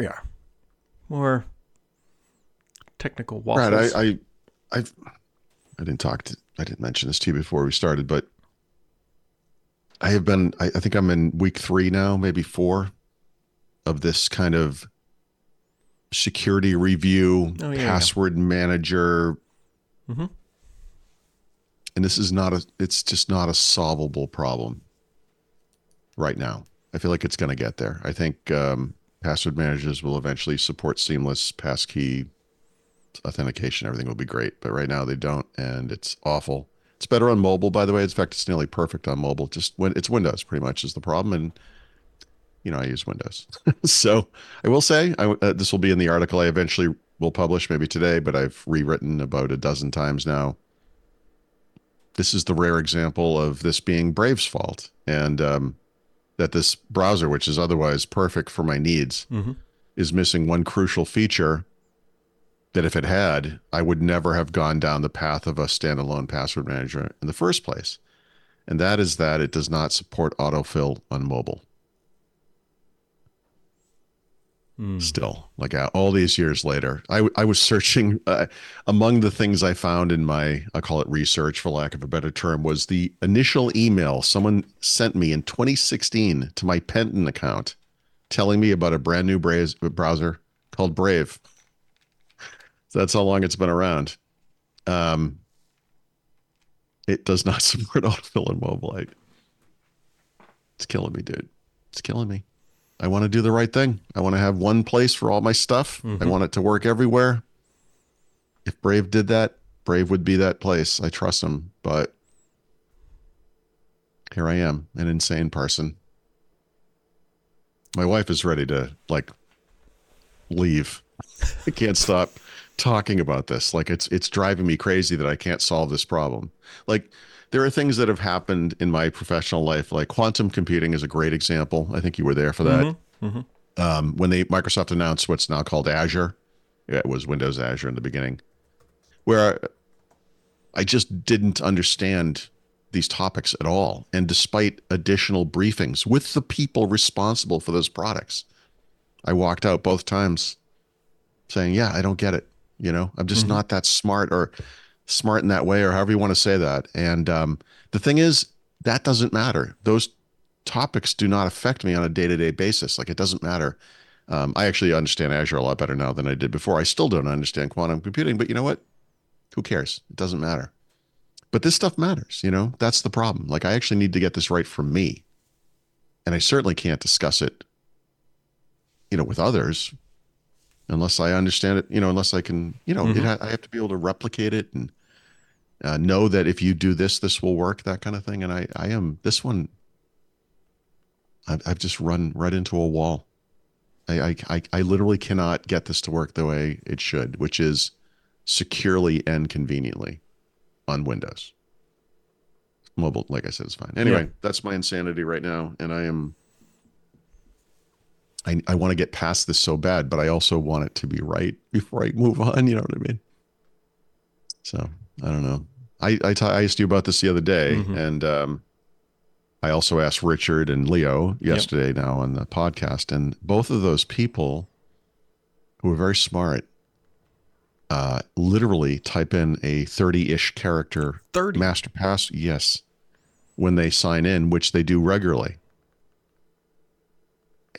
we are. More technical waffles. Brad, I, I, I've, I didn't talk to, I didn't mention this to you before we started, but I have been, I, I think I'm in week three now, maybe four of this kind of security review, Oh, yeah, password manager. Mhm. And this is not a, it's just not a solvable problem right now. I feel like it's going to get there. I think um, password managers will eventually support seamless passkey authentication. Everything will be great, but right now they don't, and it's awful. It's better on mobile, by the way. In fact, it's nearly perfect on mobile. Just when it's Windows, pretty much is the problem, and you know I use Windows. so I will say I, uh, this will be in the article I eventually will publish, maybe today, but I've rewritten about a dozen times now. This is the rare example of this being Brave's fault, and um, that this browser, which is otherwise perfect for my needs, Mhm. is missing one crucial feature that if it had, I would never have gone down the path of a standalone password manager in the first place. And that is that it does not support autofill on mobile. Mm. Still, like uh, all these years later, i, I was searching uh, among the things I found in my, I call it research for lack of a better term, was the initial email someone sent me in 2016 to my Penton account telling me about a brand new Braze browser called Brave. That's how long it's been around. Um, it does not support autofill on mobile. It's killing me, dude. It's killing me. I want to do the right thing. I want to have one place for all my stuff. I mm-hmm. want it to work everywhere. If Brave did that, Brave would be that place. I trust them, but here I am, an insane person. My wife is ready to like leave. I can't stop talking about this. Like it's it's driving me crazy that I can't solve this problem. Like there are things that have happened in my professional life, like quantum computing is a great example. I think you were there for that. Mm-hmm. Mm-hmm. Um, when they Microsoft announced what's now called Azure, it was Windows Azure in the beginning, where I just didn't understand these topics at all. And despite additional briefings with the people responsible for those products, I walked out both times saying, Yeah, I don't get it. You know, I'm just mm-hmm. not that smart or smart in that way, or however you want to say that. And um, the thing is, that doesn't matter. Those topics do not affect me on a day to day basis. Like, it doesn't matter. Um, I actually understand Azure a lot better now than I did before. I still don't understand quantum computing, but you know what? Who cares? It doesn't matter. But this stuff matters, you know? That's the problem. Like, I actually need to get this right for me. And I certainly can't discuss it, you know, with others unless I understand it, you know, unless I can, you know, it ha- I have to be able to replicate it and uh, know that if you do this, this will work, that kind of thing. And I, I am this one. I've, I've just run right into a wall. I, I, I, I literally cannot get this to work the way it should, which is securely and conveniently on Windows. Mobile, like I said, is fine. Anyway, Yeah. that's my insanity right now, and I am. I, I want to get past this so bad, but I also want it to be right before I move on. You know what I mean? So I don't know. I I, asked you about this the other day, Mhm. and um, I also asked Richard and Leo yesterday now on the podcast, and both of those people who are very smart uh, literally type in a 30-ish character 30. master pass yes when they sign in which they do regularly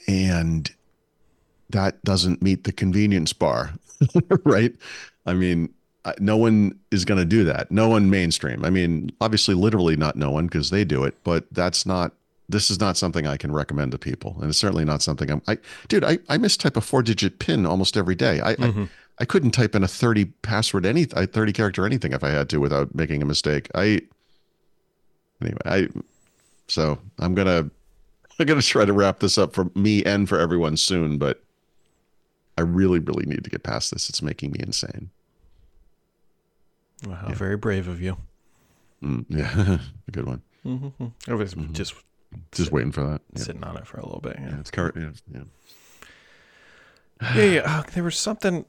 and that doesn't meet the convenience bar right i mean I- no one is going to do that no one mainstream i mean obviously literally not no one because they do it but that's not this is not something i can recommend to people and it's certainly not something i'm i dude i, I mistype a four digit pin almost every day I, Mhm. I I couldn't type in a 30 password any 30 character anything if I had to without making a mistake. I anyway, I so I'm gonna I'm gonna try to wrap this up for me and for everyone soon, but I really, really need to get past this. It's making me insane. Wow, very brave of you. Mm, yeah, a good one. Mm-hmm. I was Mhm. just Just waiting for that. Yeah, sitting on it for a little bit. yeah Yeah, it's car- yeah, yeah. yeah. yeah. Uh, there was something.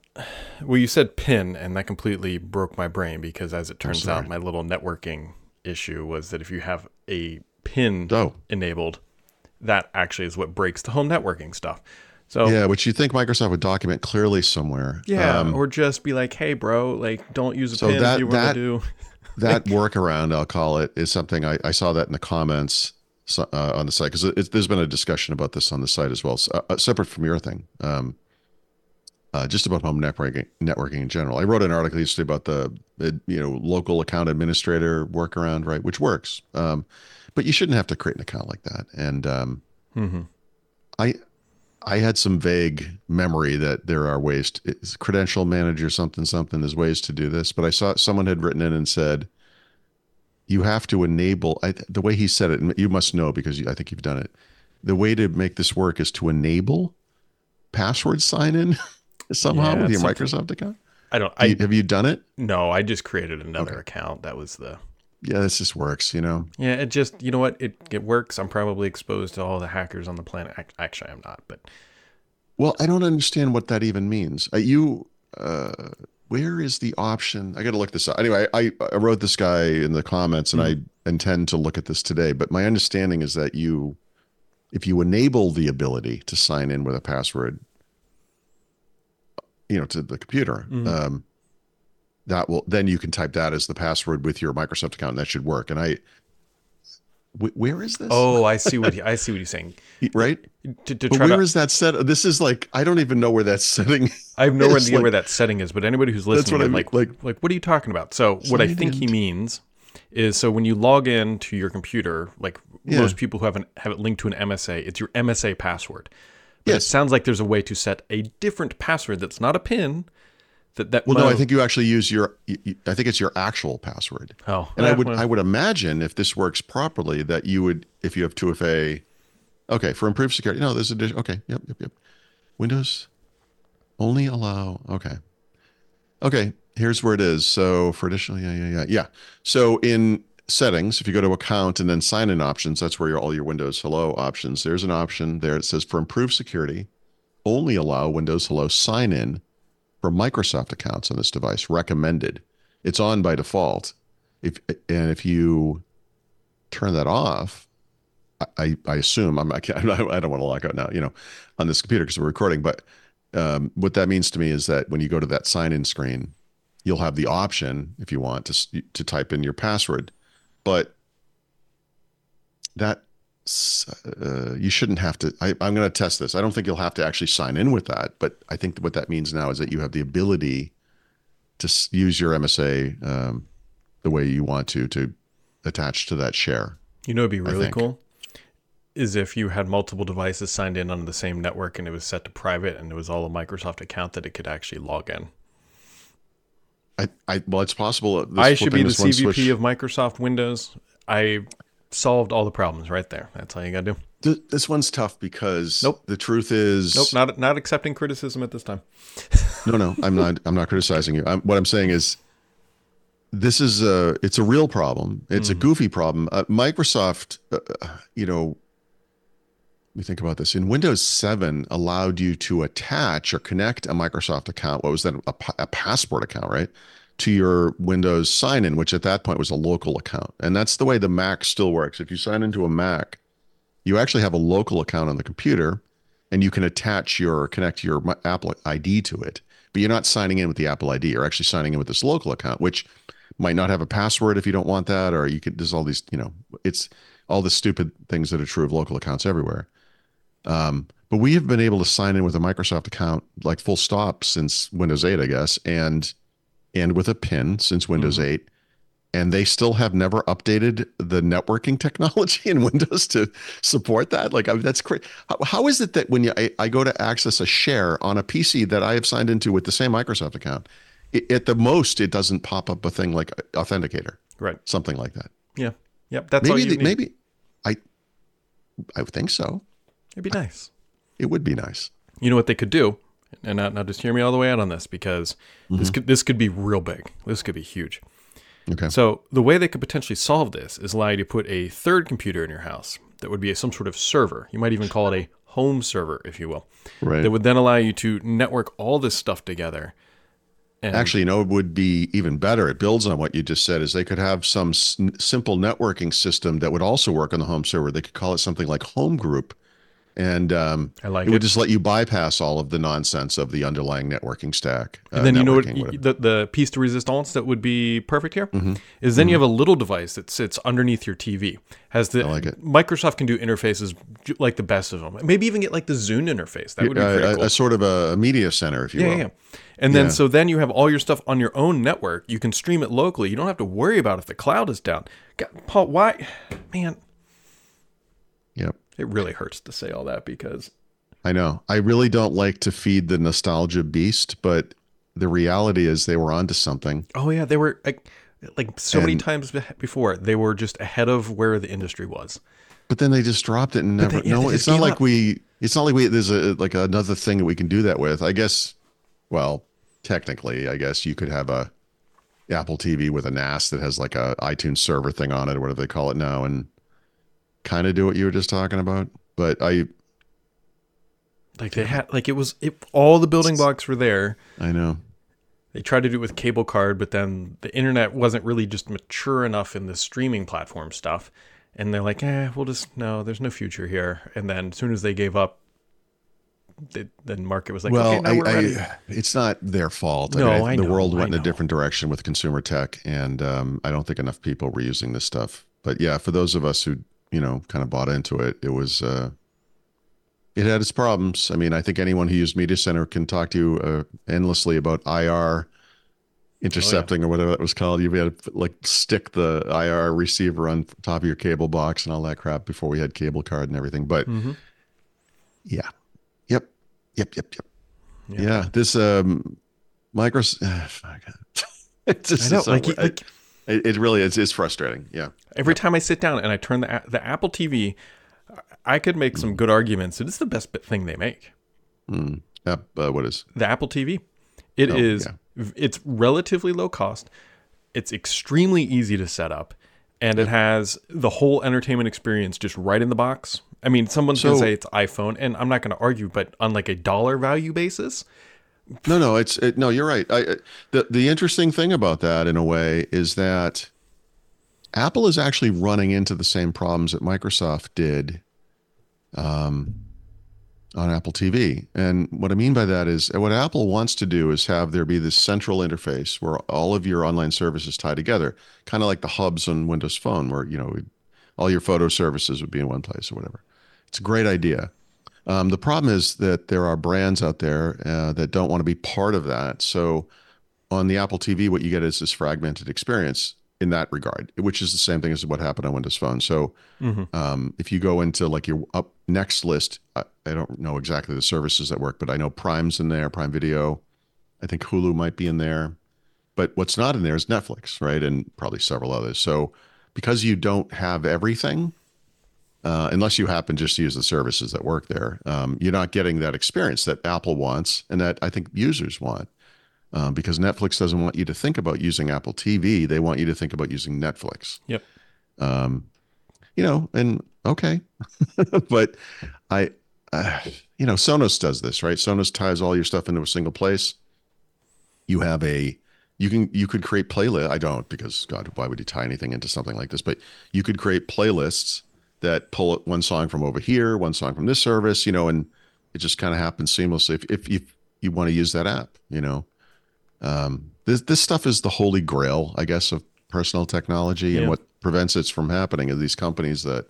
Well, you said pin, and that completely broke my brain because, as it turns out, my little networking issue was that if you have a pin Oh, enabled, that actually is what breaks the home networking stuff. So Yeah, which you think Microsoft would document clearly somewhere. yeah, Um, or just be like, hey, bro, like don't use a So pin that- if you that- to do. that workaround, I'll call it, is something I, I saw that in the comments uh, on the site because there's been a discussion about this on the site as well, s- uh, separate from your thing. Um, uh, just about home networking, networking in general. I wrote an article yesterday about the, you know local account administrator workaround, right, which works. Um, but you shouldn't have to create an account like that. And um, Mhm. I I had some vague memory that there are ways to it's credential manager something something there's ways to do this, but I saw someone had written in and said you have to enable I, the way he said it and you must know because you, I think you've done it. The way to make this work is to enable password sign in somehow Yeah, with your something- Microsoft account. I don't. Do I have you done it? no. I just created another Okay. account. That was the. Yeah, this just works, you know. Yeah, it just you know what it it works. I'm probably exposed to all the hackers on the planet. Actually, I'm not, but Well, I don't understand what that even means. Uh, you, uh, where is the option? I got to look this up. Anyway, I, I wrote this guy in the comments, and I intend to look at this today. But my understanding is that you, if you enable the ability to sign in with a password, you know, to the computer, um, that will then you can type that as the password with your Microsoft account, and that should work. And I, where is this? oh, I see what he, I see what he's saying. right. To, to But where to, is that set? This is like I don't even know where that setting. I have no idea like- where that setting is, but anybody who's listening, That's what I is mean, like, like- like, what are you talking about? So, what I think he means is so when you log in to your computer, like Yeah. most people who have an, have it linked to an MSA, it's your MSA password. But Yes. it sounds like there's a way to set a different password that's not a pin. That that Well, no, I think you actually use your. I think it's your actual password. Oh, And I eh, would well, I would imagine if this works properly that you would if you have 2FA, okay, for improved security. No, there's addition. Okay, yep, yep, yep. Windows only allow. Okay, okay. Here's where it is. So for additional, yeah, yeah, yeah, yeah. So in settings, if you go to account and then sign in options, that's where your all your Windows Hello options. There's an option there. It says for improved security, only allow Windows Hello sign in for Microsoft accounts on this device recommended. It's on by default. If and if you turn that off, I, I, assume I'm I, can't, I don't want to lock out now, you know, on this computer because we're recording. But um, what that means to me is that when you go to that sign-in screen, you'll have the option if you want to to type in your password, but that uh, you shouldn't have to. I, I'm going to test this. I don't think you'll have to actually sign in with that, but I think what that means now is that you have the ability to use your MSA um, the way you want to to attach to that share. You know, it'd be really cool is if you had multiple devices signed in on the same network and it was set to private and it was all a Microsoft account that it could actually log in. I, I well, it's possible. I should be the CVP switch- of Microsoft Windows. I solved all the problems right there. That's all you got to do. Th- this one's tough because Nope. the truth is Nope, not not accepting criticism at this time. no, no, I'm not. I'm not criticizing you. I'm, what I'm saying is, this is a. It's a real problem. It's Mm-hmm. a goofy problem. Uh, Microsoft, uh, uh, you know, let me think about this. In Windows 7, allowed you to attach or connect a Microsoft account. What was that? A, a passport account, right? To your Windows sign-in, which at that point was a local account, and that's the way the Mac still works. If you sign into a Mac, you actually have a local account on the computer and you can attach your connect your Apple ID to it. But you're not signing in with the Apple ID. You're actually signing in with this local account, which might not have a password if you don't want that, or you could. There's all these, you know, it's all the stupid things that are true of local accounts everywhere. Um, but we have been able to sign in with a Microsoft account like full stop since Windows 8, I guess, and and with a PIN since Windows mm-hmm. 8 and they still have never updated the networking technology in Windows to support that. Like I mean, that's crazy. How, how is it that when you I, I go to access a share on a PC that I have signed into with the same Microsoft account, it, at the most it doesn't pop up a thing like Authenticator, Right. something like that. Yeah. Yep. That's all maybe you the, maybe I I would think so. It'd be nice. It would be nice. You know what they could do, and now, now just hear me all the way out on this because this Mm-hmm. could this could be real big. This could be huge. Okay. So the way they could potentially solve this is allow you to put a third computer in your house that would be a, some sort of server. You might even call it a home server, if you will. Right. That would then allow you to network all this stuff together. And Actually, you know, it would be even better. It builds on what you just said. Is they could have some s- simple networking system that would also work on the home server. They could call it something like Home Group, and um, I like it would it. just let you bypass all of the nonsense of the underlying networking stack. uh, And then you know what whatever. the the piece de resistance that would be perfect here is Mm-hmm. then you have a little device that sits underneath your TV. Has the like it. Microsoft can do interfaces like the best of them. Maybe even get like the Zune interface. That would be Uh, pretty a, cool. a sort of a, media center, if you yeah, will. yeah, yeah. And then Yeah. so then you have all your stuff on your own network. You can stream it locally. You don't have to worry about if the cloud is down. God, Paul, why, man? It really hurts to say all that because I know. I really don't like to feed the nostalgia beast, but the reality is they were onto something. oh yeah, they were like like so many times before they were just ahead of where the industry was. But then they just dropped it and never. they- yeah, no, it's not like up. we. It's not like we. There's a like another thing that we can do that with. I guess. Well, technically, I guess you could have a Apple TV with a NAS that has like a iTunes server thing on it or whatever they call it now, and kind of do what you were just talking about. But I, Like they had like it was it, all the building blocks were there. I know. They tried to do it with cable card, but then the internet wasn't really just mature enough in the streaming platform stuff. And they're like, eh, we'll just no, there's no future here. And then as soon as they gave up, the then market was like, well, okay, now we're I. I, it's not their fault. No, mean, I the know, world I went in a different direction with consumer tech, and um, I don't think enough people were using this stuff. But yeah, for those of us who you know kind of bought into it, it was uh, it had its problems. I mean, I think anyone who used Media Center can talk to you uh, endlessly about IR intercepting or whatever that was called. You had to like stick the IR receiver on top of your cable box and all that crap before we had cable card and everything. But Mhm. yeah, yep, yep, yep, yep. Yeah, this um, Microsoft. it's I know, so- like, like it, it really is. It's frustrating. Yeah. every time I sit down and I turn the the Apple TV, I could make some good arguments. that It's the best thing they make. Mm. Yep. Uh, what is? the Apple TV. It Oh, is yeah. it's relatively low cost. It's extremely easy to set up and it has the whole entertainment experience just right in the box. I mean, someone's gonna say it's iPhone and I'm not going to argue, but on like a dollar value basis, No, no. It's it, no. You're right. I, the the interesting thing about that, in a way, is that Apple is actually running into the same problems that Microsoft did um, on Apple TV. And what I mean by that is, what Apple wants to do is have there be this central interface where all of your online services tie together, kind of like the hubs on Windows Phone, where you know all your photo services would be in one place or whatever. It's a great idea. Um, the problem is that there are brands out there uh, that don't want to be part of that. So on the Apple TV, what you get is this fragmented experience in that regard, which is the same thing as what happened on Windows Phone. So um, if you go into like your up next list, I, I don't know exactly the services that work, but I know Prime's in there, Prime Video. I think Hulu might be in there. But what's not in there is Netflix, right? And probably several others. So because you don't have everything, uh, unless you happen just to use the services that work there, um, you're not getting that experience that Apple wants and that I think users want. Um, because Netflix doesn't want you to think about using Apple TV; they want you to think about using Netflix. Yep. Um, you know, and okay, but I, uh, you know, Sonos does this, right? Sonos ties all your stuff into a single place. You have a, you can, you could create playlist. I don't because God, why would you tie anything into something like this? But you could create playlists that pull one song from over here, one song from this service, you know, and it just kind of happens seamlessly if, if you you want to use that app, you know. Um, this this stuff is the holy grail, I guess, of personal technology, Yeah. and what prevents it from happening are these companies that,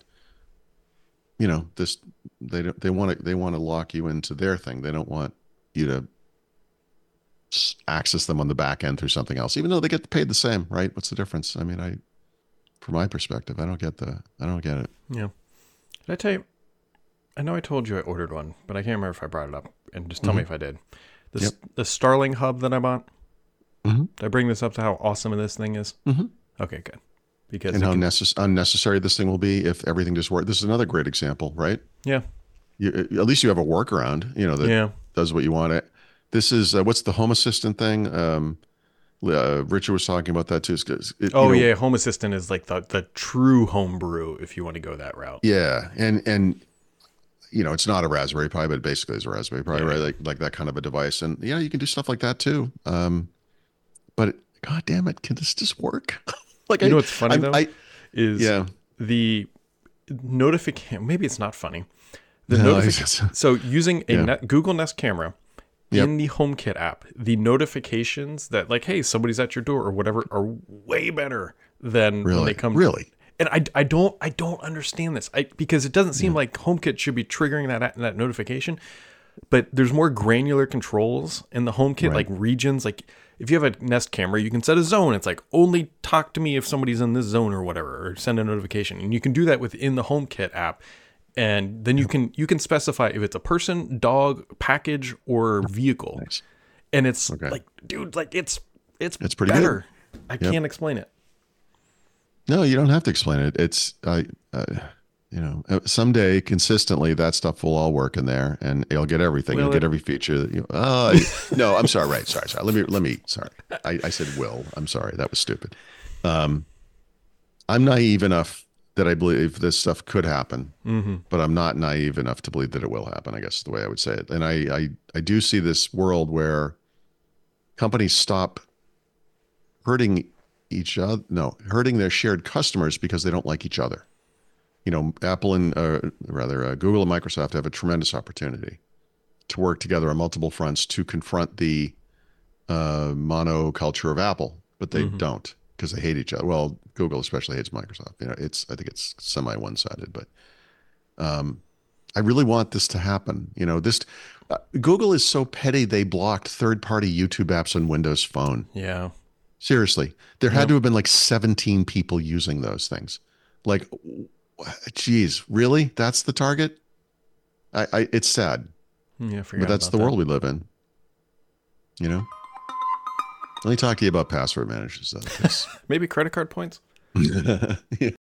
you know, this they don't they want to they want to lock you into their thing. They don't want you to access them on the back end through something else, even though they get paid the same, right? What's the difference? I mean, I, from my perspective, I don't get the I don't get it. yeah. Did I tell you? I know I told you I ordered one, but I can't remember if I brought it up. And just tell me if I did. The, Mm-hmm. Yep. the Starling hub that I bought. Mhm. Did I bring this up to how awesome this thing is? Mhm. Okay, good. Because and how can- necess- unnecessary this thing will be if everything just works. This is another great example, right? yeah, You, at least you have a workaround, you know, that yeah. does what you want it. This is uh, what's the Home Assistant thing? Um, uh, Richard was talking about that too. It's it- you Oh know, yeah, Home Assistant is like the the true homebrew if you want to go that route. yeah, and and you know, it's not a Raspberry Pi, but basically is a Raspberry Pi, Yeah. right? Like like that kind of a device, and yeah, you can do stuff like that too. Um, but god damn it, can this just work? like You I, know what's funny I, though I, is yeah, the notification. Maybe it's not funny. The No, notification. So using a Yeah. Net, Google Nest camera Yep. in the HomeKit app, the notifications that like, hey, somebody's at your door or whatever, are way better than when they come. Really? And I, I don't I don't understand this. I because it doesn't seem like HomeKit should be triggering that that notification. But there's more granular controls in the HomeKit, Right. like regions. Like if you have a Nest camera, you can set a zone. It's like only talk to me if somebody's in this zone or whatever, or send a notification. And you can do that within the HomeKit app. And then you can you can specify if it's a person, dog, package, or vehicle. Nice. And it's Okay. like, dude, like it's it's It's pretty better. I can't explain it. No, you don't have to explain it. It's I, uh, you know, uh, someday consistently that stuff will all work in there, and you'll get everything. Will you'll get every feature. That you, oh, no, I'm sorry. Right, sorry, sorry. Let me, let me. Sorry, I, I said will. I'm sorry. That was stupid. Um, I'm naive enough that I believe this stuff could happen, Mm-hmm. but I'm not naive enough to believe that it will happen. I guess is the way I would say it. And I, I, I do see this world where companies stop hurting each other no hurting their shared customers because they don't like each other you know apple and uh, rather uh, google and microsoft have a tremendous opportunity to work together on multiple fronts to confront the uh, monoculture of apple but they don't because they hate each other well google especially hates microsoft you know it's i think it's semi one-sided but um, i really want this to happen you know this uh, google is so petty they blocked third-party youtube apps on windows phone Yeah. Seriously, there had to have been like 17 people using those things. Like, geez, really? That's the target? I, I it's sad, Yeah. But that's the that. world we live in. You know. Let me talk to you about password managers, though. Maybe credit card points. yeah.